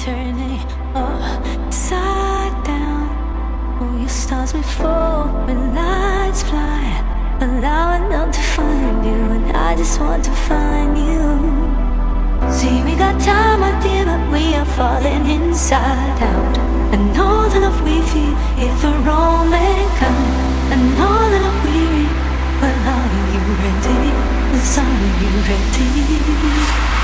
turning upside down. Oh, your stars will fall when lights fly, allowing them to find you, and I just want to find you. See, we got time, my dear, but we are falling inside out. And all the love we feel is wrong mankind, and all the love we read. Well, are you ready? Yes, are you ready?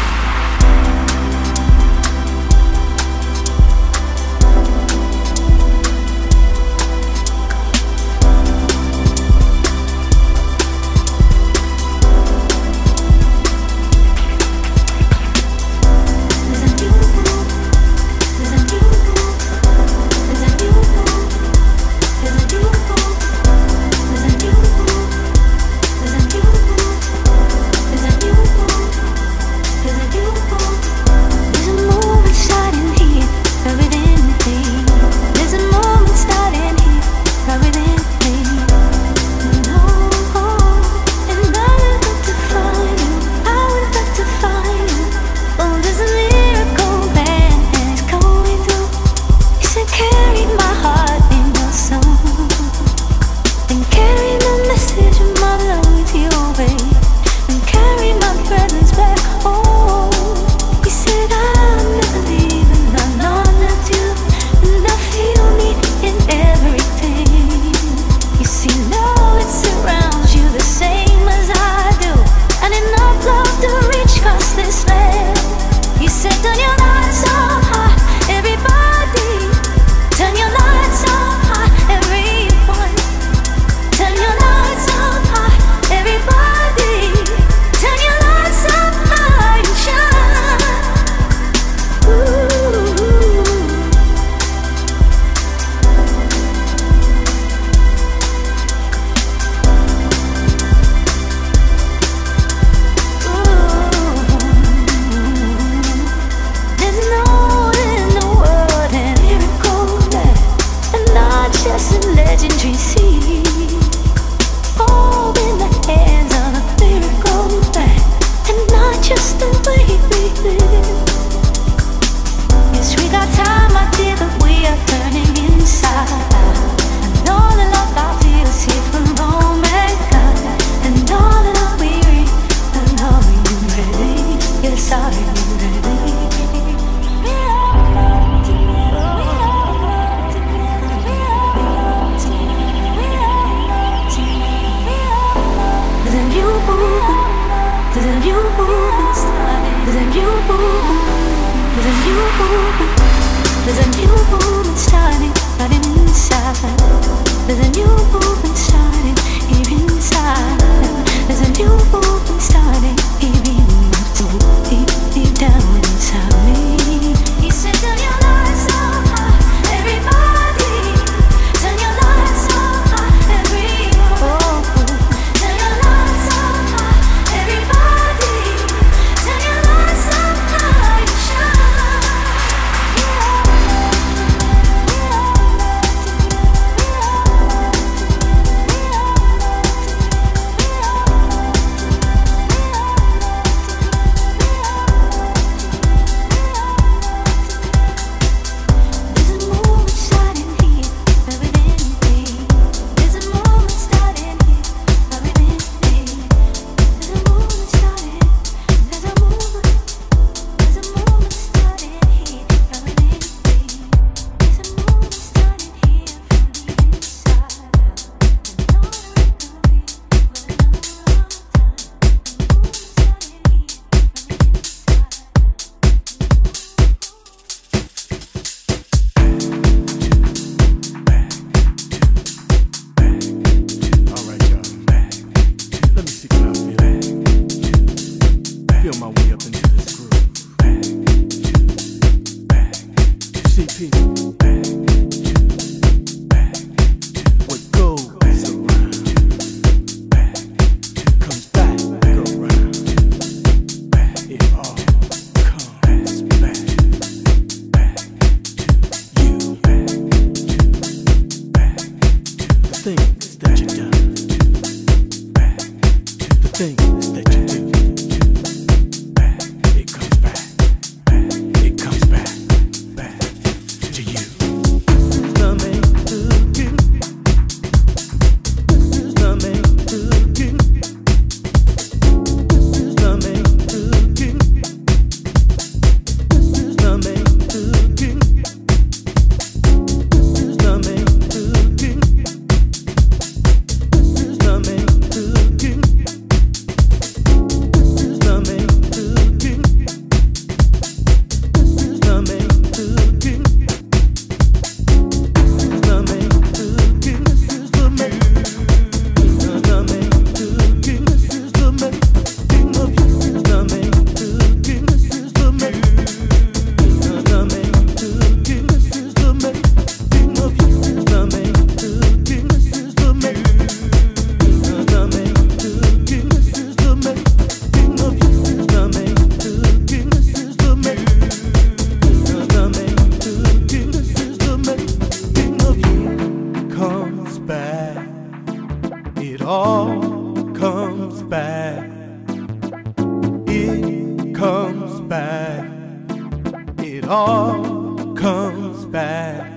back.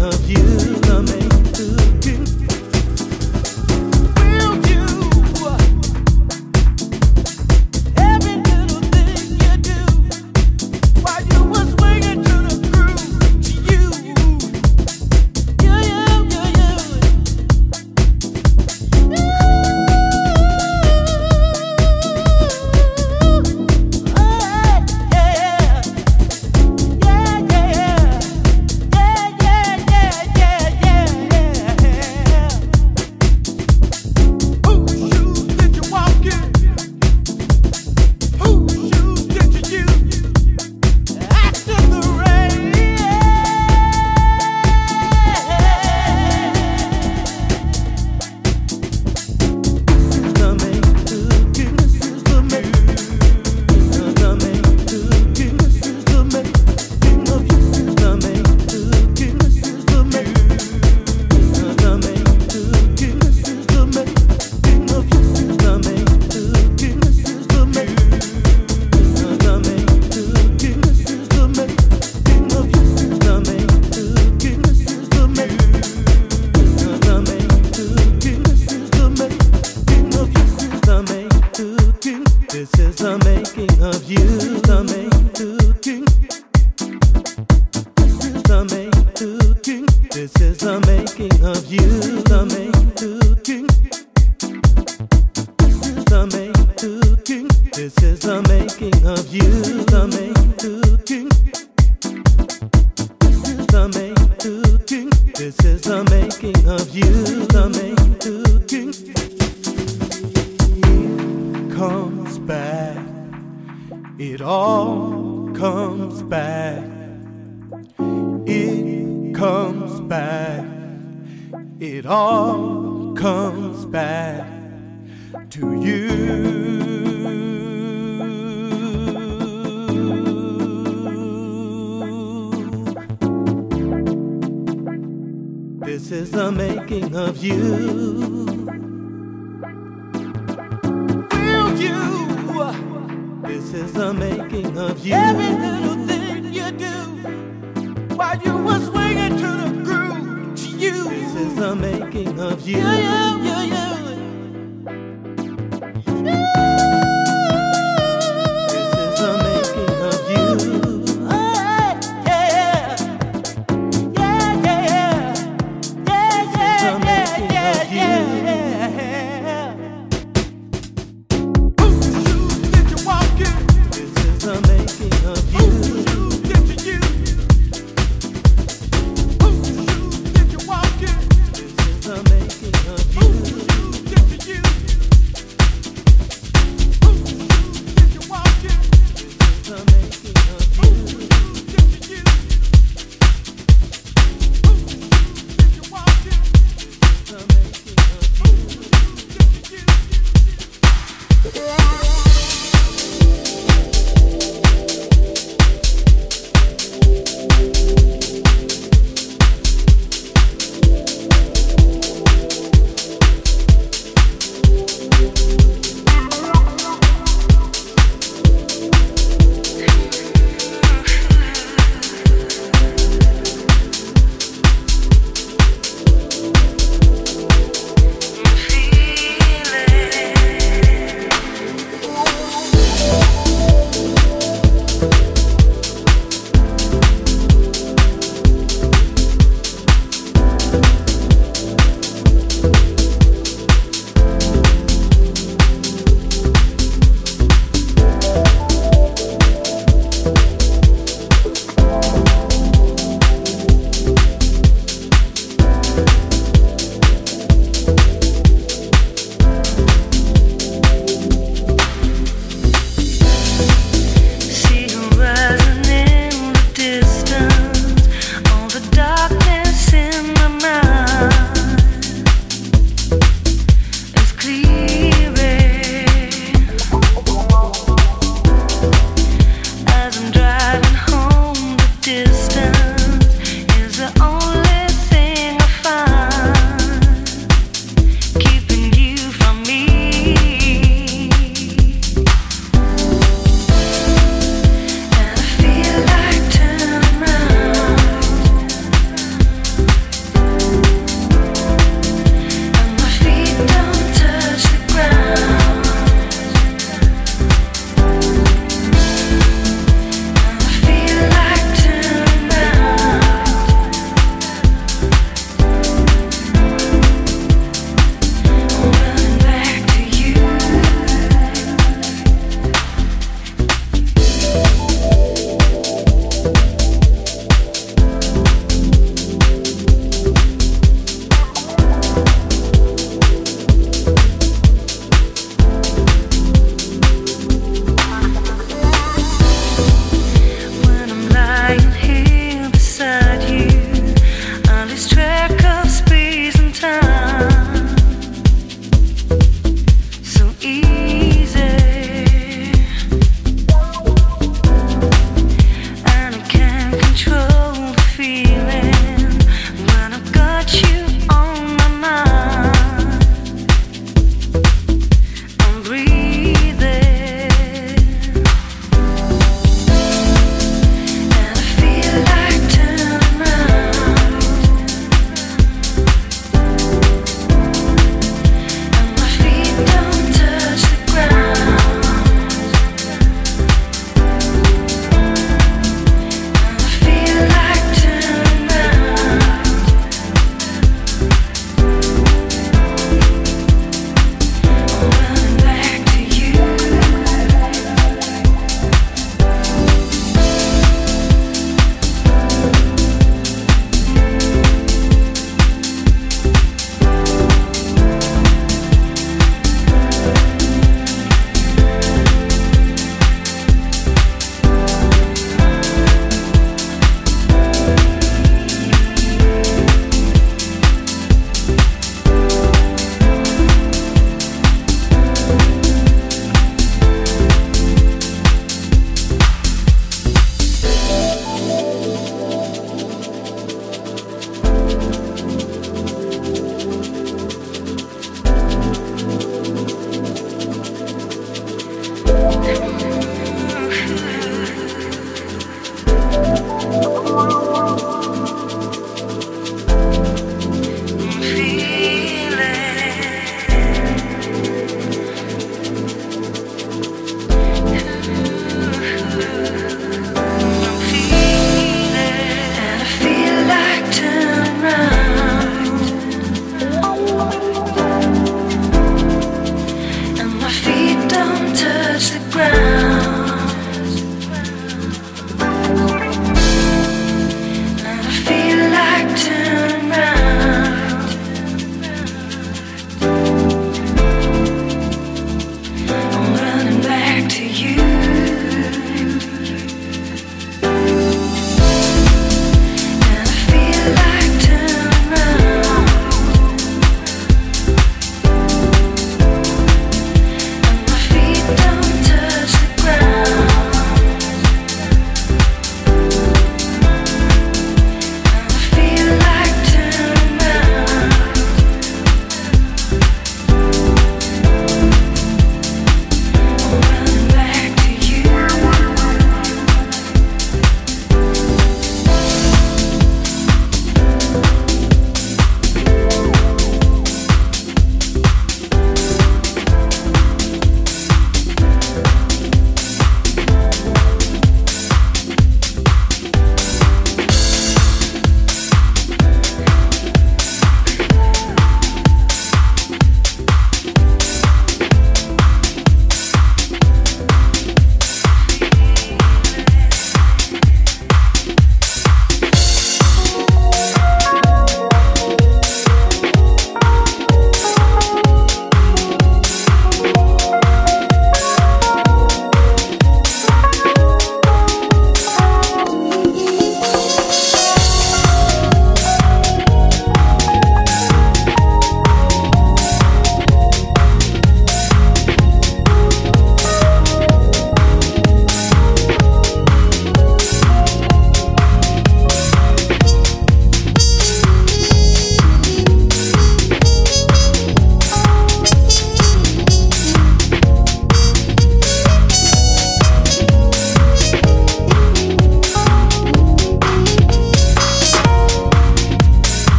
of you. It all comes back to you. This is the making of you. Will you? This is the making of you. Every little you.